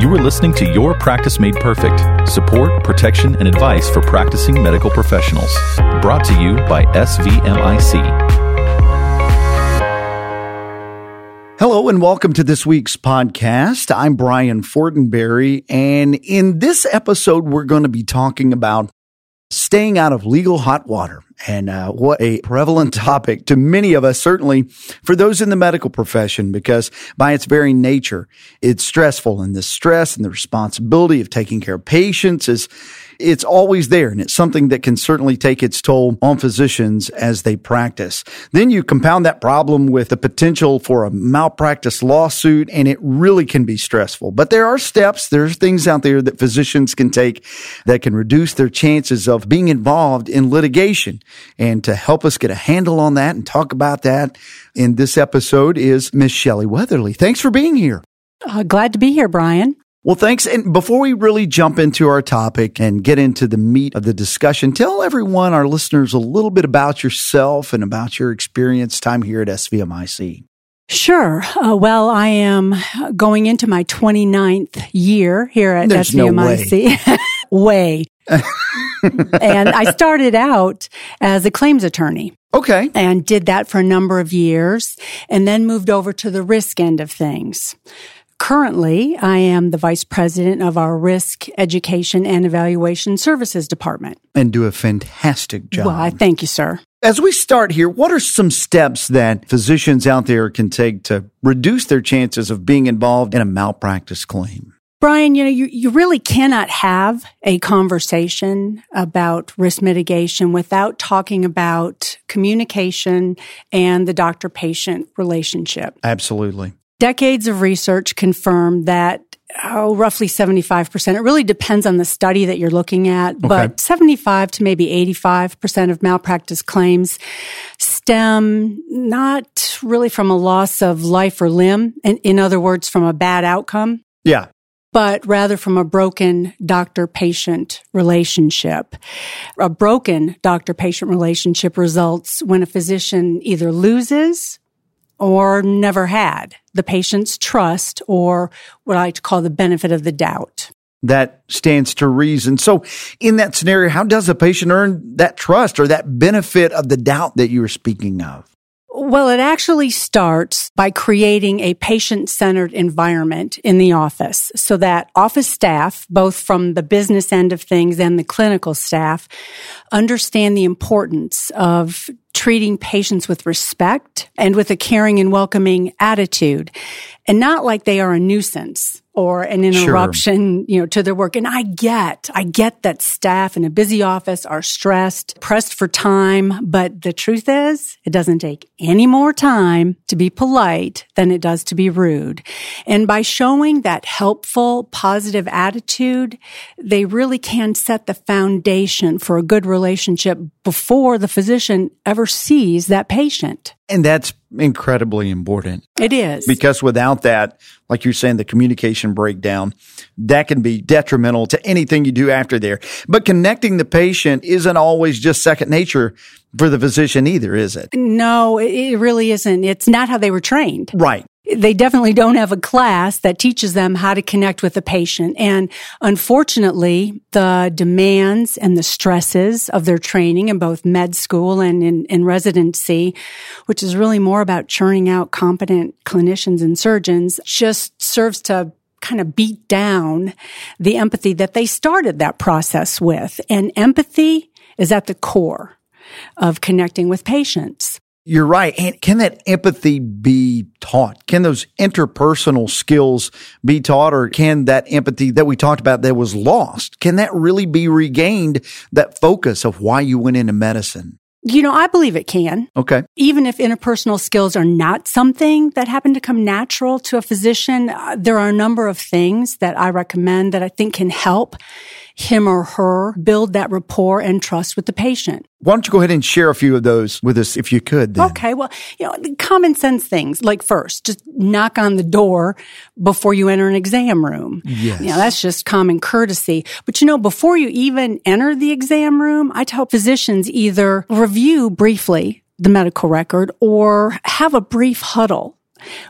You are listening to Your Practice Made Perfect support, protection, and advice for practicing medical professionals. Brought to you by SVMIC. Hello and welcome to this week's podcast. I'm Brian Fortenberry, and in this episode, we're going to be talking about staying out of legal hot water. And uh, what a prevalent topic to many of us, certainly for those in the medical profession, because by its very nature, it's stressful. And the stress and the responsibility of taking care of patients is it's always there and it's something that can certainly take its toll on physicians as they practice. Then you compound that problem with the potential for a malpractice lawsuit and it really can be stressful. But there are steps, there's things out there that physicians can take that can reduce their chances of being involved in litigation. And to help us get a handle on that and talk about that in this episode is Miss Shelley Weatherly. Thanks for being here. Uh, glad to be here, Brian. Well, thanks. And before we really jump into our topic and get into the meat of the discussion, tell everyone, our listeners, a little bit about yourself and about your experience time here at SVMIC. Sure. Uh, well, I am going into my 29th year here at There's SVMIC. No way. way. and I started out as a claims attorney. Okay. And did that for a number of years and then moved over to the risk end of things. Currently, I am the vice president of our risk education and evaluation services department. And do a fantastic job. Well, I thank you, sir. As we start here, what are some steps that physicians out there can take to reduce their chances of being involved in a malpractice claim? Brian, you know, you, you really cannot have a conversation about risk mitigation without talking about communication and the doctor patient relationship. Absolutely. Decades of research confirm that oh, roughly 75%. It really depends on the study that you're looking at, okay. but 75 to maybe 85% of malpractice claims stem not really from a loss of life or limb. In, in other words, from a bad outcome. Yeah but rather from a broken doctor patient relationship. A broken doctor patient relationship results when a physician either loses or never had the patient's trust or what I like to call the benefit of the doubt. That stands to reason. So in that scenario, how does a patient earn that trust or that benefit of the doubt that you were speaking of? Well, it actually starts by creating a patient centered environment in the office so that office staff, both from the business end of things and the clinical staff, understand the importance of treating patients with respect and with a caring and welcoming attitude and not like they are a nuisance or an interruption, sure. you know, to their work. And I get, I get that staff in a busy office are stressed, pressed for time. But the truth is it doesn't take any more time to be polite than it does to be rude. And by showing that helpful, positive attitude, they really can set the foundation for a good relationship before the physician ever sees that patient. And that's incredibly important. It is. Because without that, like you're saying, the communication breakdown, that can be detrimental to anything you do after there. But connecting the patient isn't always just second nature for the physician either, is it? No, it really isn't. It's not how they were trained. Right they definitely don't have a class that teaches them how to connect with the patient. And unfortunately, the demands and the stresses of their training in both med school and in, in residency, which is really more about churning out competent clinicians and surgeons, just serves to kind of beat down the empathy that they started that process with. And empathy is at the core of connecting with patients. You're right. And can that empathy be taught? Can those interpersonal skills be taught or can that empathy that we talked about that was lost, can that really be regained? That focus of why you went into medicine? You know, I believe it can. Okay. Even if interpersonal skills are not something that happen to come natural to a physician, uh, there are a number of things that I recommend that I think can help him or her build that rapport and trust with the patient. Why don't you go ahead and share a few of those with us if you could? Then? Okay. Well, you know, common sense things like first, just knock on the door before you enter an exam room. Yes. You know, that's just common courtesy. But you know, before you even enter the exam room, I tell physicians either review briefly the medical record or have a brief huddle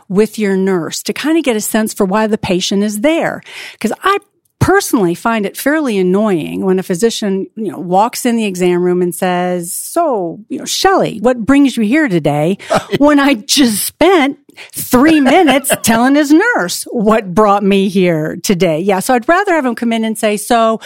with your nurse to kind of get a sense for why the patient is there. Because I personally find it fairly annoying when a physician, you know, walks in the exam room and says, "So, you know, Shelley, what brings you here today?" when I just spent three minutes telling his nurse what brought me here today. Yeah, so I'd rather have him come in and say, "So."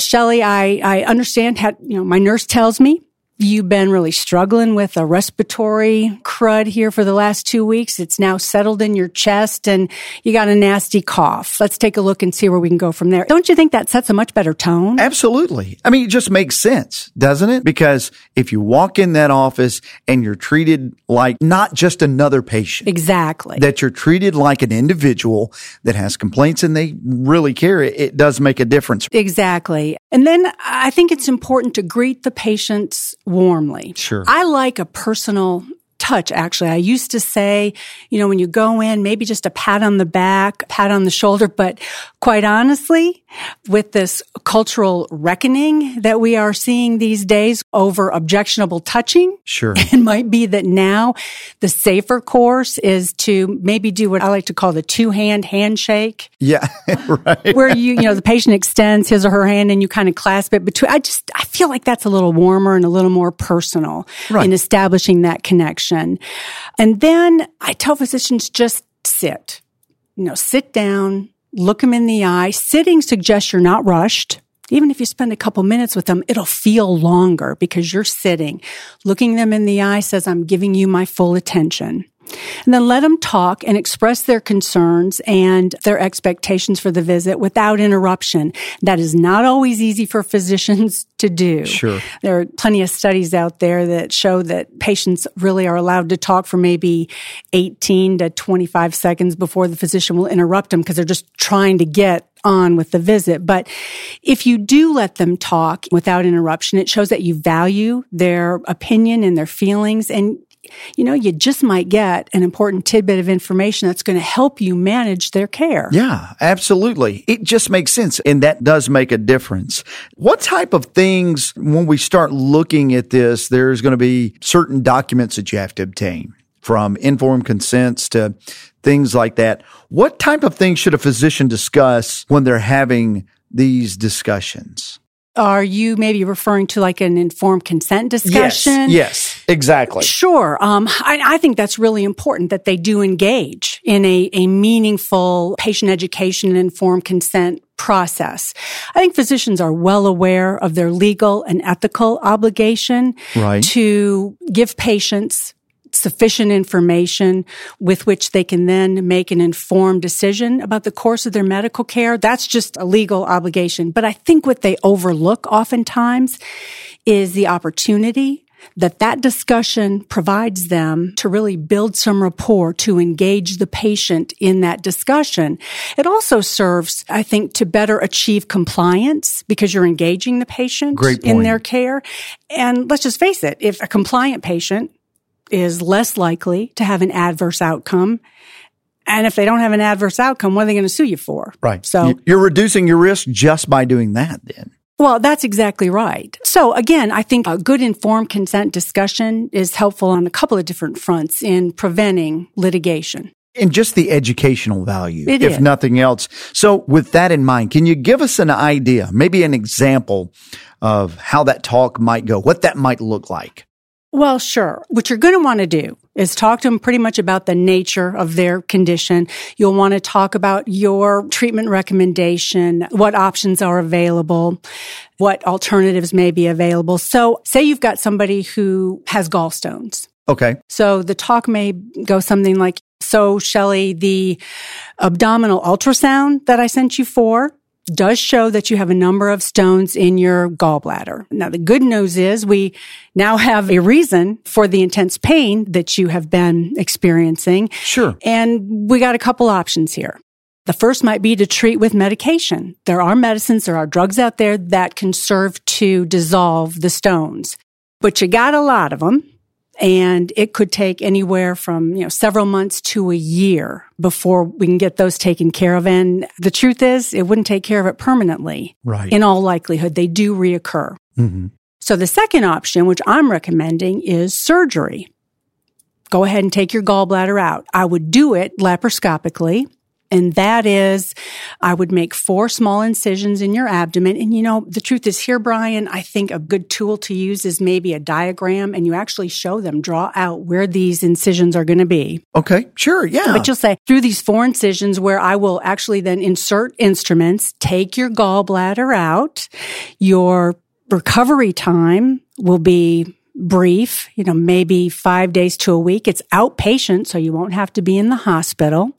Shelley, I, I understand how, you know, my nurse tells me You've been really struggling with a respiratory crud here for the last two weeks. It's now settled in your chest and you got a nasty cough. Let's take a look and see where we can go from there. Don't you think that sets a much better tone? Absolutely. I mean, it just makes sense, doesn't it? Because if you walk in that office and you're treated like not just another patient. Exactly. That you're treated like an individual that has complaints and they really care, it, it does make a difference. Exactly. And then I think it's important to greet the patients warmly. Sure. I like a personal touch, actually. I used to say, you know, when you go in, maybe just a pat on the back, pat on the shoulder. But quite honestly, with this cultural reckoning that we are seeing these days over objectionable touching, sure. It might be that now the safer course is to maybe do what I like to call the two hand handshake. Yeah, right. Where you, you know, the patient extends his or her hand and you kind of clasp it between. I just, I feel like that's a little warmer and a little more personal right. in establishing that connection. And then I tell physicians just sit, you know, sit down, look them in the eye. Sitting suggests you're not rushed. Even if you spend a couple minutes with them, it'll feel longer because you're sitting. Looking them in the eye says, I'm giving you my full attention. And then let them talk and express their concerns and their expectations for the visit without interruption. That is not always easy for physicians to do. Sure. There are plenty of studies out there that show that patients really are allowed to talk for maybe 18 to 25 seconds before the physician will interrupt them because they're just trying to get on with the visit. But if you do let them talk without interruption, it shows that you value their opinion and their feelings and you know, you just might get an important tidbit of information that's going to help you manage their care. Yeah, absolutely. It just makes sense. And that does make a difference. What type of things, when we start looking at this, there's going to be certain documents that you have to obtain from informed consents to things like that. What type of things should a physician discuss when they're having these discussions? Are you maybe referring to like an informed consent discussion? Yes, yes exactly. Sure. Um, I, I, think that's really important that they do engage in a, a meaningful patient education and informed consent process. I think physicians are well aware of their legal and ethical obligation right. to give patients sufficient information with which they can then make an informed decision about the course of their medical care. That's just a legal obligation. But I think what they overlook oftentimes is the opportunity that that discussion provides them to really build some rapport to engage the patient in that discussion. It also serves, I think, to better achieve compliance because you're engaging the patient in their care. And let's just face it, if a compliant patient is less likely to have an adverse outcome. And if they don't have an adverse outcome, what are they going to sue you for? Right. So you're reducing your risk just by doing that then. Well, that's exactly right. So again, I think a good informed consent discussion is helpful on a couple of different fronts in preventing litigation. And just the educational value, it if is. nothing else. So with that in mind, can you give us an idea, maybe an example of how that talk might go, what that might look like? Well, sure. What you're going to want to do is talk to them pretty much about the nature of their condition. You'll want to talk about your treatment recommendation, what options are available, what alternatives may be available. So say you've got somebody who has gallstones. Okay. So the talk may go something like, so Shelley, the abdominal ultrasound that I sent you for, does show that you have a number of stones in your gallbladder. Now, the good news is we now have a reason for the intense pain that you have been experiencing. Sure. And we got a couple options here. The first might be to treat with medication. There are medicines, there are drugs out there that can serve to dissolve the stones, but you got a lot of them and it could take anywhere from you know several months to a year before we can get those taken care of and the truth is it wouldn't take care of it permanently right in all likelihood they do reoccur mm-hmm. so the second option which i'm recommending is surgery go ahead and take your gallbladder out. I would do it laparoscopically. And that is, I would make four small incisions in your abdomen. And you know, the truth is here, Brian, I think a good tool to use is maybe a diagram and you actually show them, draw out where these incisions are going to be. Okay, sure, yeah. But you'll say through these four incisions where I will actually then insert instruments, take your gallbladder out, your recovery time will be brief, you know, maybe five days to a week. It's outpatient, so you won't have to be in the hospital.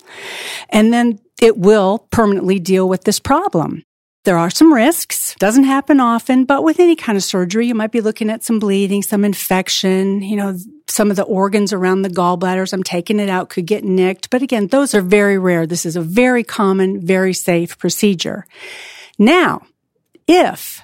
And then it will permanently deal with this problem. There are some risks. Doesn't happen often, but with any kind of surgery, you might be looking at some bleeding, some infection, you know, some of the organs around the gallbladders. I'm taking it out could get nicked. But again, those are very rare. This is a very common, very safe procedure. Now, if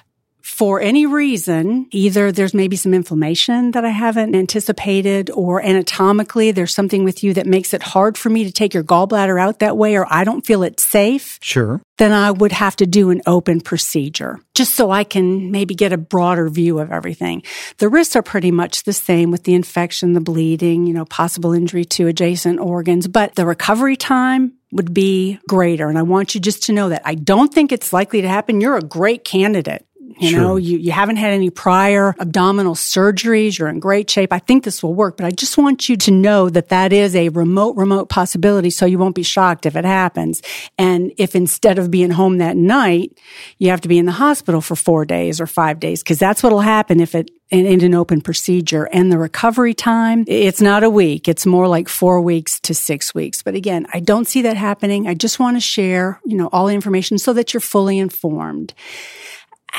for any reason, either there's maybe some inflammation that I haven't anticipated or anatomically there's something with you that makes it hard for me to take your gallbladder out that way or I don't feel it safe. Sure. Then I would have to do an open procedure just so I can maybe get a broader view of everything. The risks are pretty much the same with the infection, the bleeding, you know, possible injury to adjacent organs, but the recovery time would be greater. And I want you just to know that I don't think it's likely to happen. You're a great candidate you sure. know, you, you haven't had any prior abdominal surgeries. You're in great shape. I think this will work, but I just want you to know that that is a remote, remote possibility. So you won't be shocked if it happens. And if instead of being home that night, you have to be in the hospital for four days or five days, because that's what'll happen if it in, in, an open procedure and the recovery time, it's not a week. It's more like four weeks to six weeks. But again, I don't see that happening. I just want to share, you know, all the information so that you're fully informed.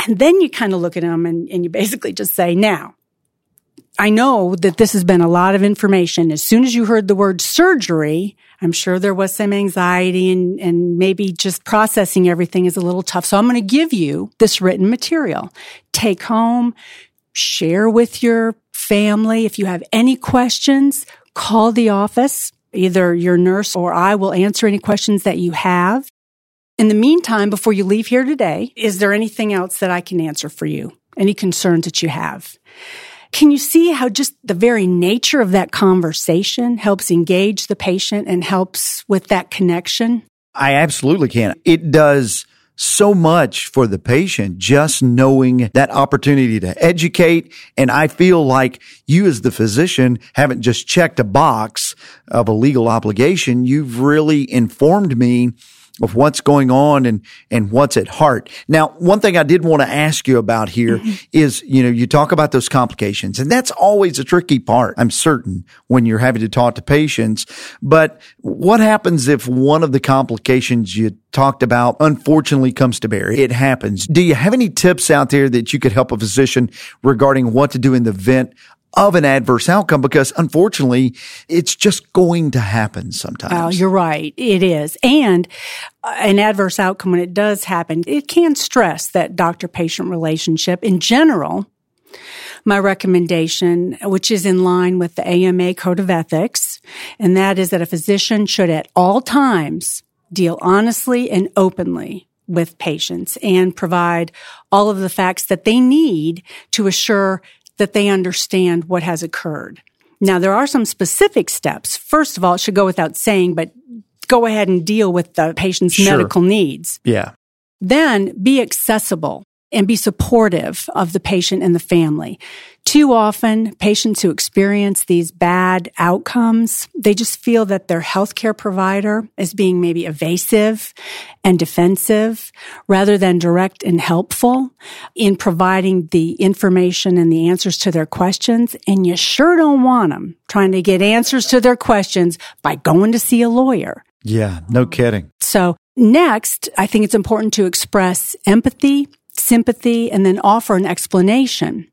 And then you kind of look at them and, and you basically just say, now, I know that this has been a lot of information. As soon as you heard the word surgery, I'm sure there was some anxiety and, and maybe just processing everything is a little tough. So I'm going to give you this written material. Take home, share with your family. If you have any questions, call the office. Either your nurse or I will answer any questions that you have. In the meantime, before you leave here today, is there anything else that I can answer for you? Any concerns that you have? Can you see how just the very nature of that conversation helps engage the patient and helps with that connection? I absolutely can. It does so much for the patient just knowing that opportunity to educate. And I feel like you as the physician haven't just checked a box of a legal obligation. You've really informed me of what's going on and, and what's at heart. Now, one thing I did want to ask you about here mm-hmm. you know, you talk about those complications and that's always a tricky part. I'm certain when you're having to talk to patients, but what happens if one of the complications you talked about unfortunately comes to bear? It happens. Do you have any tips out there that you could help a physician regarding what to do in the event of an adverse outcome because unfortunately it's just going to happen sometimes. Oh, you're right. It is. And uh, an adverse outcome when it does happen, it can stress that doctor patient relationship in general. My recommendation, which is in line with the AMA Code of Ethics, and that is that a physician should at all times deal honestly and openly with patients and provide all of the facts that they need to assure that they understand what has occurred. Now, there are some specific steps. First of all, it should go without saying, but go ahead and deal with the patient's sure. medical needs. Yeah. Then be accessible and be supportive of the patient and the family. Too often, patients who experience these bad outcomes, they just feel that their healthcare provider is being maybe evasive and defensive rather than direct and helpful in providing the information and the answers to their questions. And you sure don't want them trying to get answers to their questions by going to see a lawyer. Yeah, no kidding. So next, I think it's important to express empathy sympathy, and then offer an explanation.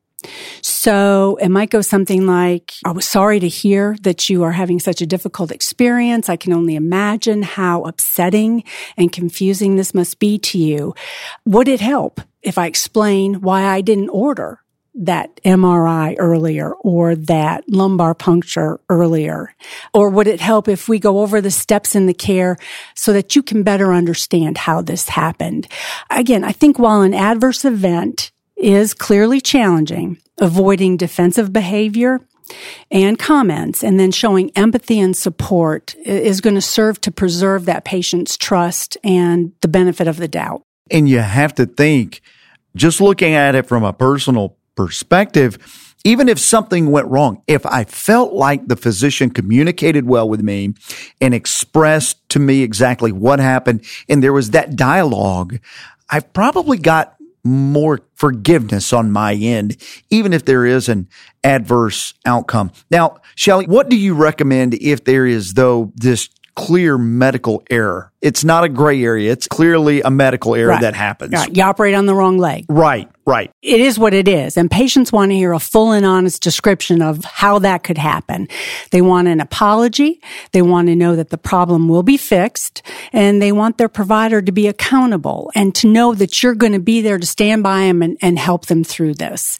So it might go something like, I was sorry to hear that you are having such a difficult experience. I can only imagine how upsetting and confusing this must be to you. Would it help if I explain why I didn't order that MRI earlier or that lumbar puncture earlier? Or would it help if we go over the steps in the care so that you can better understand how this happened? Again, I think while an adverse event is clearly challenging, avoiding defensive behavior and comments and then showing empathy and support is going to serve to preserve that patient's trust and the benefit of the doubt. And you have to think, just looking at it from a personal perspective, even if something went wrong, if I felt like the physician communicated well with me and expressed to me exactly what happened and there was that dialogue, I've probably got more forgiveness on my end, even if there is an adverse outcome. Now, Shelley, what do you recommend if there is though this clear medical error? It's not a gray area. It's clearly a medical error Right. that happens. Right. You operate on the wrong leg. Right, right. It is what it is. And patients want to hear a full and honest description of how that could happen. They want an apology. They want to know that the problem will be fixed and they want their provider to be accountable and to know that you're going to be there to stand by them and, and help them through this.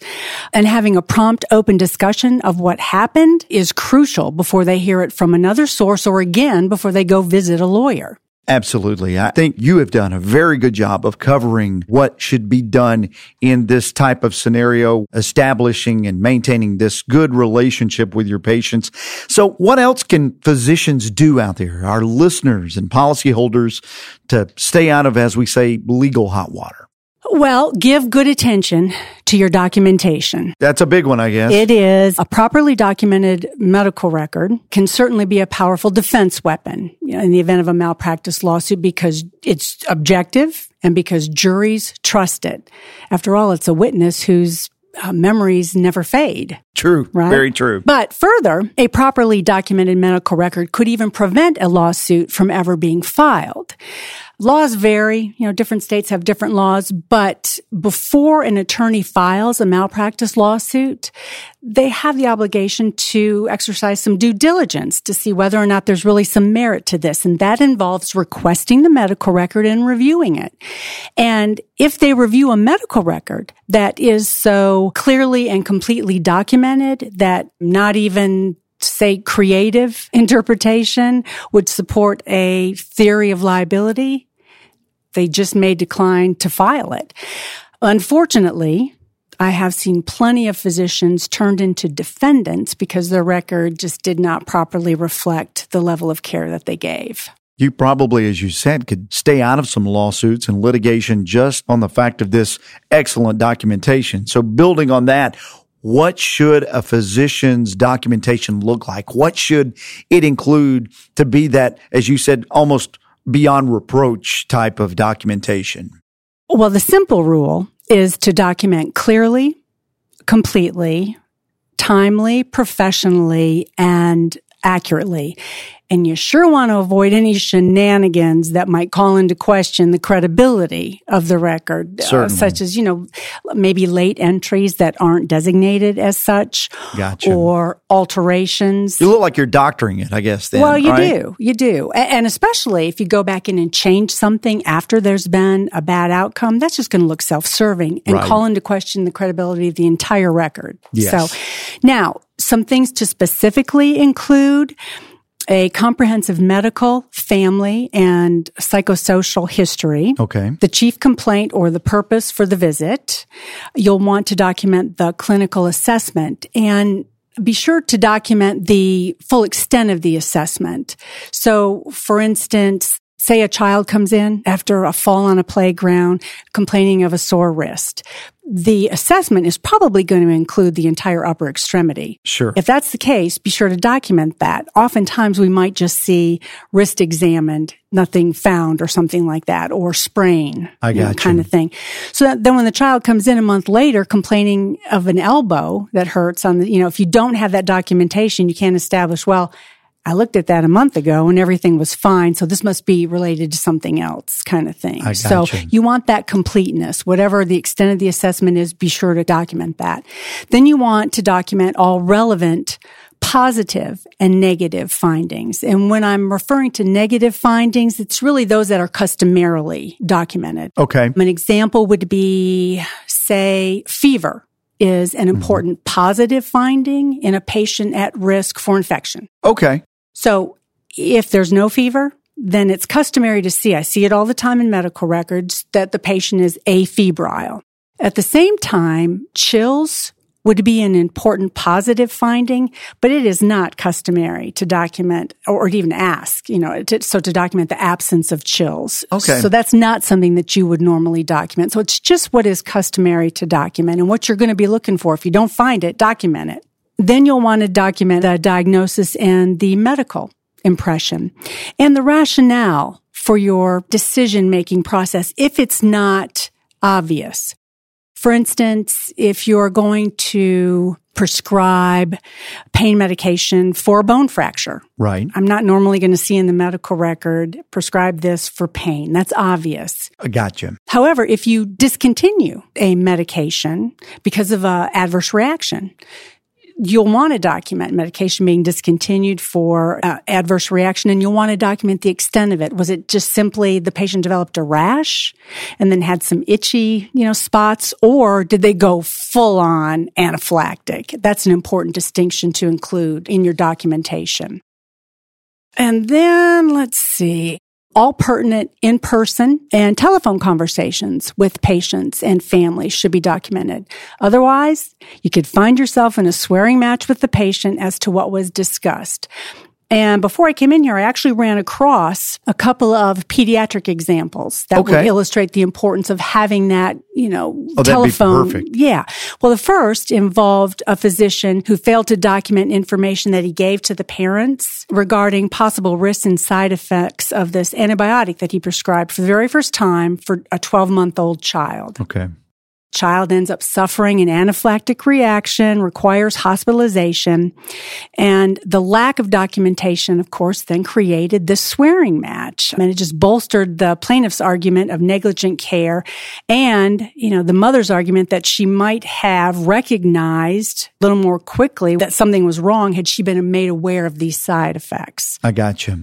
And having a prompt, open discussion of what happened is crucial before they hear it from another source or again before they go visit a lawyer. Absolutely. I think you have done a very good job of covering what should be done in this type of scenario, establishing and maintaining this good relationship with your patients. So what else can physicians do out there, our listeners and policyholders to stay out of, as we say, legal hot water? Well, give good attention to your documentation. That's a big one, I guess. It is a properly documented medical record can certainly be a powerful defense weapon in the event of a malpractice lawsuit because it's objective and because juries trust it. After all, it's a witness whose uh, memories never fade. true. Right? Very true. But further, a properly documented medical record could even prevent a lawsuit from ever being filed. Laws vary, you know, different states have different laws, but before an attorney files a malpractice lawsuit, they have the obligation to exercise some due diligence to see whether or not there's really some merit to this. And that involves requesting the medical record and reviewing it. And if they review a medical record that is so clearly and completely documented that not even say creative interpretation would support a theory of liability, they just may decline to file it. Unfortunately, I have seen plenty of physicians turned into defendants because their record just did not properly reflect the level of care that they gave. You probably, as you said, could stay out of some lawsuits and litigation just on the fact of this excellent documentation. So building on that, what should a physician's documentation look like? What should it include to be that, as you said, almost beyond reproach type of documentation? Well, the simple rule is to document clearly, completely, timely, professionally, and accurately. And you sure want to avoid any shenanigans that might call into question the credibility of the record, uh, such as, you know, maybe late entries that aren't designated as such Gotcha. or alterations. You look like you're doctoring it, I guess. Then, Well, you right? do. You do. And especially if you go back in and change something after there's been a bad outcome, that's just going to look self serving and Right. call into question the credibility of the entire record. Yes. So now, some things to specifically include a comprehensive medical, family, and psychosocial history Okay. the chief complaint or the purpose for the visit. You'll want to document the clinical assessment and be sure to document the full extent of the assessment. So, for instance, say a child comes in after a fall on a playground complaining of a sore wrist. The assessment is probably going to include the entire upper extremity. Sure. If that's the case, be sure to document that. Oftentimes we might just see wrist examined, nothing found or something like that, or sprain. I you know, kind you. of thing. So that, then when the child comes in a month later complaining of an elbow that hurts on the, you know, if you don't have that documentation, you can't establish, well, I looked at that a month ago and everything was fine. So this must be related to something else kind of thing. So gotcha. you want that completeness. Whatever the extent of the assessment is, be sure to document that. Then you want to document all relevant positive and negative findings. And when I'm referring to negative findings, it's really those that are customarily documented. Okay. An example would be, say, fever is an mm-hmm. important positive finding in a patient at risk for infection. Okay. So if there's no fever, then it's customary to see, I see it all the time in medical records, that the patient is afebrile. At the same time, chills would be an important positive finding, but it is not customary to document or, to even ask, you know, to, so to document the absence of chills. Okay. So that's not something that you would normally document. So it's just what is customary to document and what you're going to be looking for. If you don't find it, document it. Then you'll want to document the diagnosis and the medical impression and the rationale for your decision making process if it's not obvious. For instance, if you're going to prescribe pain medication for a bone fracture. Right. I'm not normally going to see in the medical record prescribe this for pain. That's obvious. I gotcha. However, if you discontinue a medication because of an adverse reaction, you'll want to document medication being discontinued for uh, adverse reaction and you'll want to document the extent of it. Was it just simply the patient developed a rash and then had some itchy, you know, spots or did they go full on anaphylactic? That's an important distinction to include in your documentation. And then let's see all pertinent in-person and telephone conversations with patients and families should be documented. Otherwise, you could find yourself in a swearing match with the patient as to what was discussed. And before I came in here, I actually ran across a couple of pediatric examples that Okay. would illustrate the importance of having that, you know, Oh, telephone. Yeah. Well, the first involved a physician who failed to document information that he gave to the parents regarding possible risks and side effects of this antibiotic that he prescribed for the very first time for a 12 month old child Okay. Child ends up suffering an anaphylactic reaction, requires hospitalization. And the lack of documentation, of course, then created this swearing match. And it just bolstered the plaintiff's argument of negligent care and, you know, the mother's argument that she might have recognized a little more quickly that something was wrong had she been made aware of these side effects. I gotcha.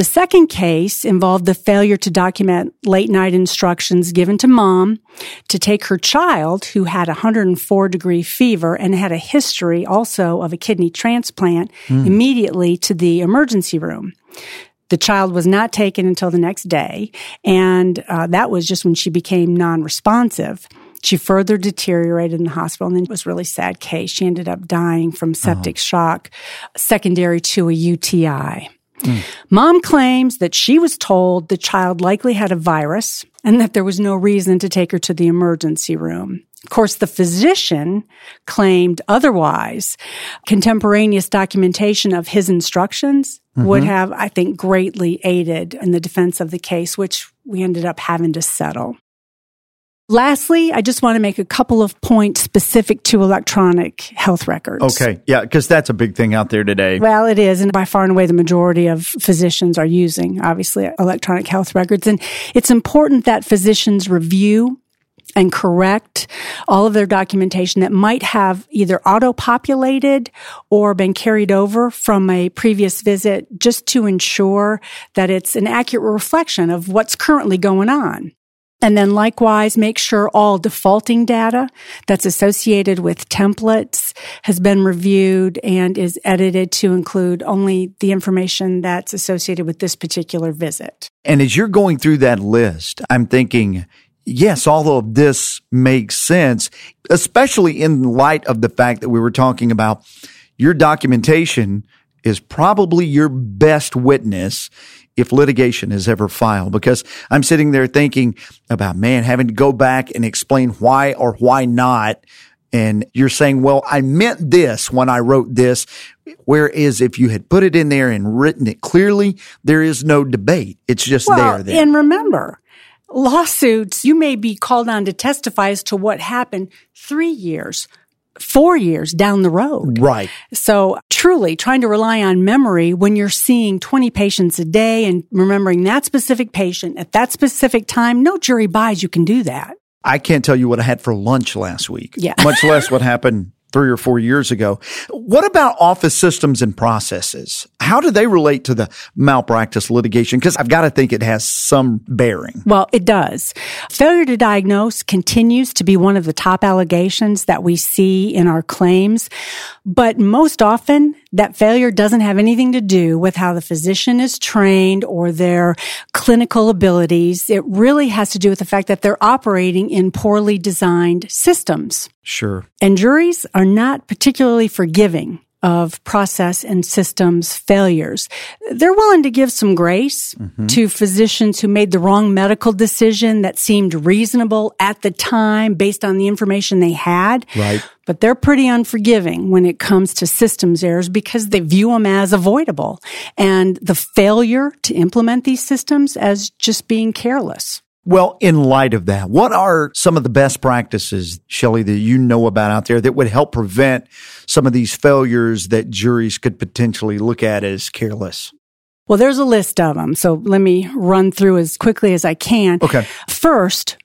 The second case involved the failure to document late night instructions given to mom to take her child who had a 104 degree fever and had a history also of a kidney transplant immediately to the emergency room. The child was not taken until the next day, and uh, that was just when she became non-responsive. She further deteriorated in the hospital, and then it was a really sad case. She ended up dying from septic shock, secondary to a UTI. Mom claims that she was told the child likely had a virus and that there was no reason to take her to the emergency room. Of course, the physician claimed otherwise. Contemporaneous documentation of his instructions would mm-hmm. have, I think, greatly aided in the defense of the case, which we ended up having to settle. Lastly, I just want to make a couple of points specific to electronic health records. Okay. Yeah, because that's a big thing out there today. Well, it is. And by far and away, the majority of physicians are using, obviously, electronic health records. And it's important that physicians review and correct all of their documentation that might have either auto populated or been carried over from a previous visit just to ensure that it's an accurate reflection of what's currently going on. And then likewise, make sure all defaulting data that's associated with templates has been reviewed and is edited to include only the information that's associated with this particular visit. And as you're going through that list, I'm thinking, yes, all of this makes sense, especially in light of the fact that we were talking about your documentation is probably your best witness if litigation is ever filed. Because I'm sitting there thinking about, man, having to go back and explain why or why not. And you're saying, well, I meant this when I wrote this. Whereas if you had put it in there and written it clearly, there is no debate. It's just Well, there then. and remember, lawsuits, you may be called on to testify as to what happened three years, four years down the road. right. So truly trying to rely on memory when you're seeing 20 patients a day and remembering that specific patient at that specific time, no jury buys you can do that. I can't tell you what I had for lunch last week. Yeah. Much less what happened three or four years ago. What about office systems and processes? How do they relate to the malpractice litigation? Because I've got to think it has some bearing. Well, it does. Failure to diagnose continues to be one of the top allegations that we see in our claims. But most often, that failure doesn't have anything to do with how the physician is trained or their clinical abilities. It really has to do with the fact that they're operating in poorly designed systems. Sure. And juries are not particularly forgiving of process and systems failures. They're willing to give some grace mm-hmm. to physicians who made the wrong medical decision that seemed reasonable at the time based on the information they had. Right. But they're pretty unforgiving when it comes to systems errors because they view them as avoidable and the failure to implement these systems as just being careless. Well, in light of that, what are some of the best practices, Shelley, that you know about out there that would help prevent some of these failures that juries could potentially look at as careless? Well, there's a list of them. So let me run through as quickly as I can. Okay. First,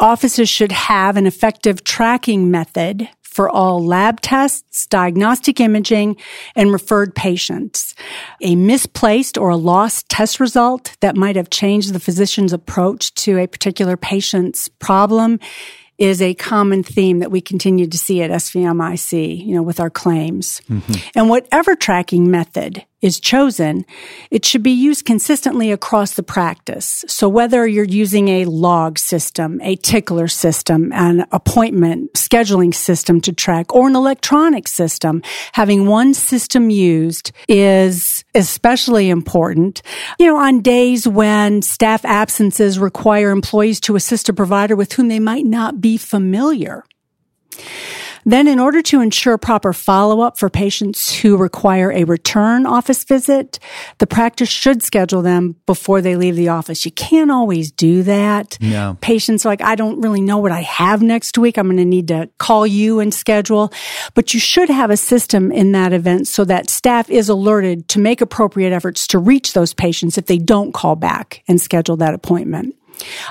offices should have an effective tracking method for all lab tests, diagnostic imaging, and referred patients. A misplaced or a lost test result that might have changed the physician's approach to a particular patient's problem is a common theme that we continue to see at SVMIC, you know, with our claims. Mm-hmm. And whatever tracking method is chosen, it should be used consistently across the practice. So whether you're using a log system, a tickler system, an appointment scheduling system to track, or an electronic system, having one system used is especially important. You know, on days when staff absences require employees to assist a provider with whom they might not be familiar. Then in order to ensure proper follow-up for patients who require a return office visit, the practice should schedule them before they leave the office. You can't always do that. No. Patients are like, I don't really know what I have next week. I'm going to need to call you and schedule. But you should have a system in that event so that staff is alerted to make appropriate efforts to reach those patients if they don't call back and schedule that appointment.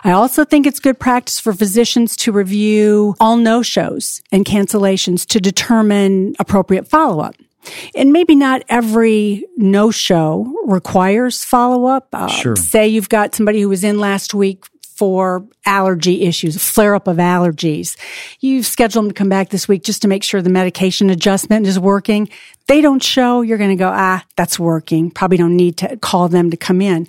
I also think it's good practice for physicians to review all no-shows and cancellations to determine appropriate follow-up. And maybe not every no show requires follow up. Uh, sure. Say you've got somebody who was in last week for allergy issues, flare up of allergies. You've scheduled them to come back this week just to make sure the medication adjustment is working. They don't show, you're going to go, ah, that's working. Probably don't need to call them to come in.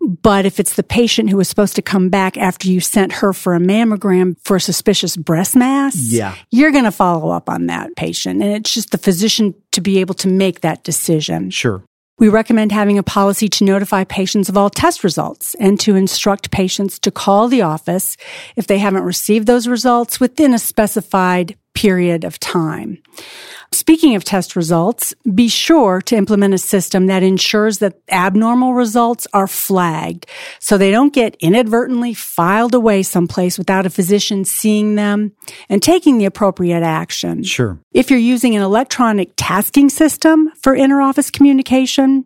But if it's the patient who was supposed to come back after you sent her for a mammogram for a suspicious breast mass, yeah. you're going to follow up on that patient. And it's just the physician to be able to make that decision. Sure. We recommend having a policy to notify patients of all test results and to instruct patients to call the office if they haven't received those results within a specified period of time. Speaking of test results, be sure to implement a system that ensures that abnormal results are flagged so they don't get inadvertently filed away someplace without a physician seeing them and taking the appropriate action. Sure. If you're using an electronic tasking system for interoffice communication,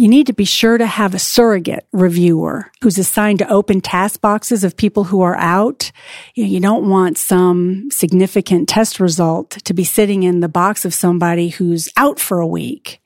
you need to be sure to have a surrogate reviewer who's assigned to open task boxes of people who are out. You, don't want some significant test result to be sitting in the box of somebody who's out for a week.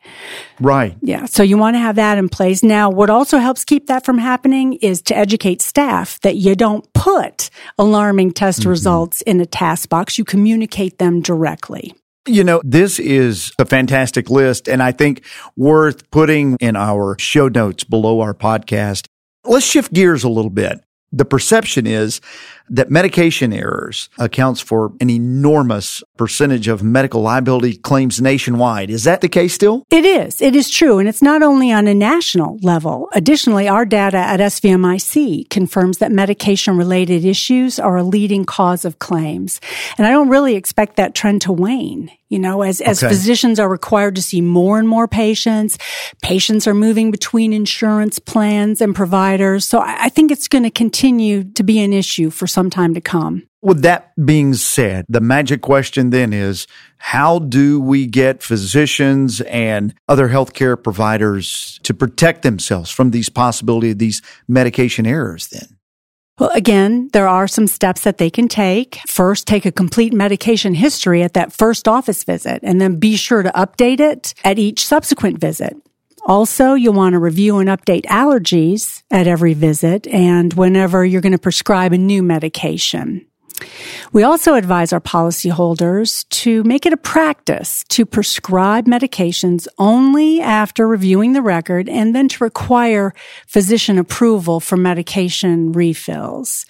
Right. Yeah. So you want to have that in place. Now, what also helps keep that from happening is to educate staff that you don't put alarming test mm-hmm. results in a task box. You communicate them directly. You know, this is a fantastic list and I think worth putting in our show notes below our podcast. Let's shift gears a little bit. The perception is that medication errors accounts for an enormous percentage of medical liability claims nationwide. Is that the case still? It is. It is true. And it's not only on a national level. Additionally, our data at SVMIC confirms that medication related issues are a leading cause of claims. And I don't really expect that trend to wane. You know, as, as okay. physicians are required to see more and more patients, patients are moving between insurance plans and providers. So I, I think it's going to continue to be an issue for some time to come. With that being said, the magic question then is how do we get physicians and other healthcare providers to protect themselves from these possibility of these medication errors then? Well, again, there are some steps that they can take. First, take a complete medication history at that first office visit and then be sure to update it at each subsequent visit. Also, you'll want to review and update allergies at every visit and whenever you're going to prescribe a new medication. We also advise our policyholders to make it a practice to prescribe medications only after reviewing the record and then to require physician approval for medication refills.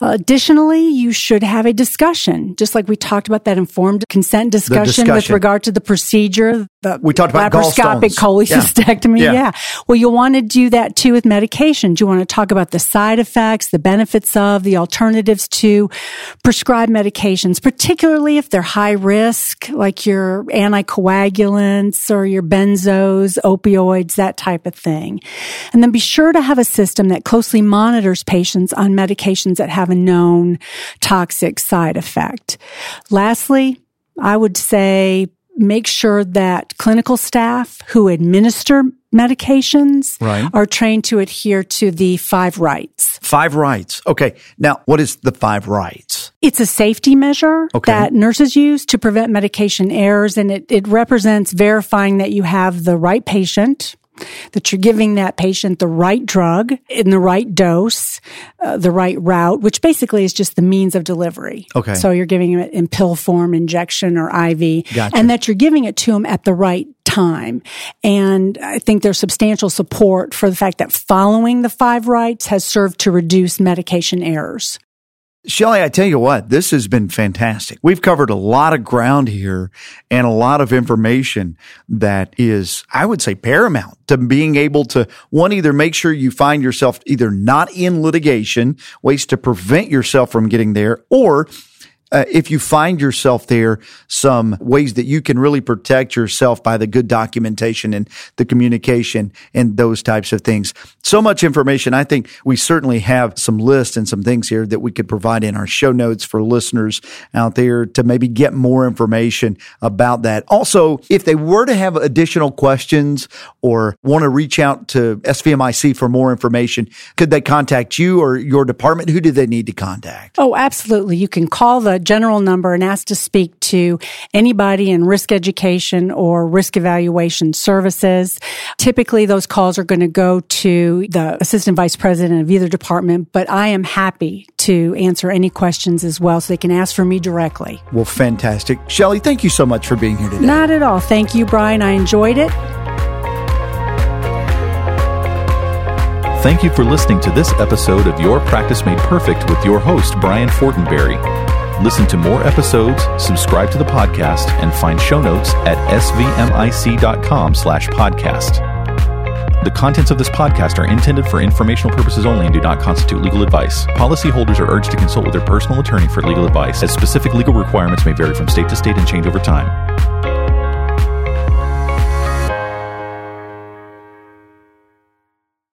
Additionally, you should have a discussion, just like we talked about that informed consent discussion, discussion. with regard to the procedure, the We talked about laparoscopic. Yeah. cholecystectomy. Yeah. Yeah. Well, you'll want to do that too with medications. You want to talk about the side effects, the benefits of, the alternatives to prescribed medications, particularly if they're high risk, like your anticoagulants or your benzos, opioids, that type of thing. And then be sure to have a system that closely monitors patients on medications that have a known toxic side effect. Lastly, I would say make sure that clinical staff who administer medications Right. are trained to adhere to the five rights. Five rights. Okay. Now, what is the five rights? It's a safety measure Okay. that nurses use to prevent medication errors, and it, it represents verifying that you have the right patient, that you're giving that patient the right drug in the right dose, uh, the right route, which basically is just the means of delivery. Okay. So you're giving it in pill form, injection, or IV, Gotcha. and that you're giving it to them at the right time. And I think there's substantial support for the fact that following the five rights has served to reduce medication errors. Shelley, I tell you what, this has been fantastic. We've covered a lot of ground here and a lot of information that is, I would say, paramount to being able to one, either make sure you find yourself either not in litigation, ways to prevent yourself from getting there, or uh, if you find yourself there, some ways that you can really protect yourself by the good documentation and the communication and those types of things. So much information. I think we certainly have some lists and some things here that we could provide in our show notes for listeners out there to maybe get more information about that. Also, if they were to have additional questions or want to reach out to SVMIC for more information, could they contact you or your department? Who do they need to contact? Oh, absolutely. You can call the general number and ask to speak to anybody in risk education or risk evaluation services. Typically, those calls are going to go to the assistant vice president of either department, but I am happy to answer any questions as well so they can ask for me directly. Well, fantastic. Shelley, thank you so much for being here today. Not at all. Thank you, Brian. I enjoyed it. Thank you for listening to this episode of Your Practice Made Perfect with your host, Brian Fortenberry. Listen to more episodes, subscribe to the podcast, and find show notes at svmic.com slash podcast. The contents of this podcast are intended for informational purposes only and do not constitute legal advice. Policyholders are urged to consult with their personal attorney for legal advice, as specific legal requirements may vary from state to state and change over time.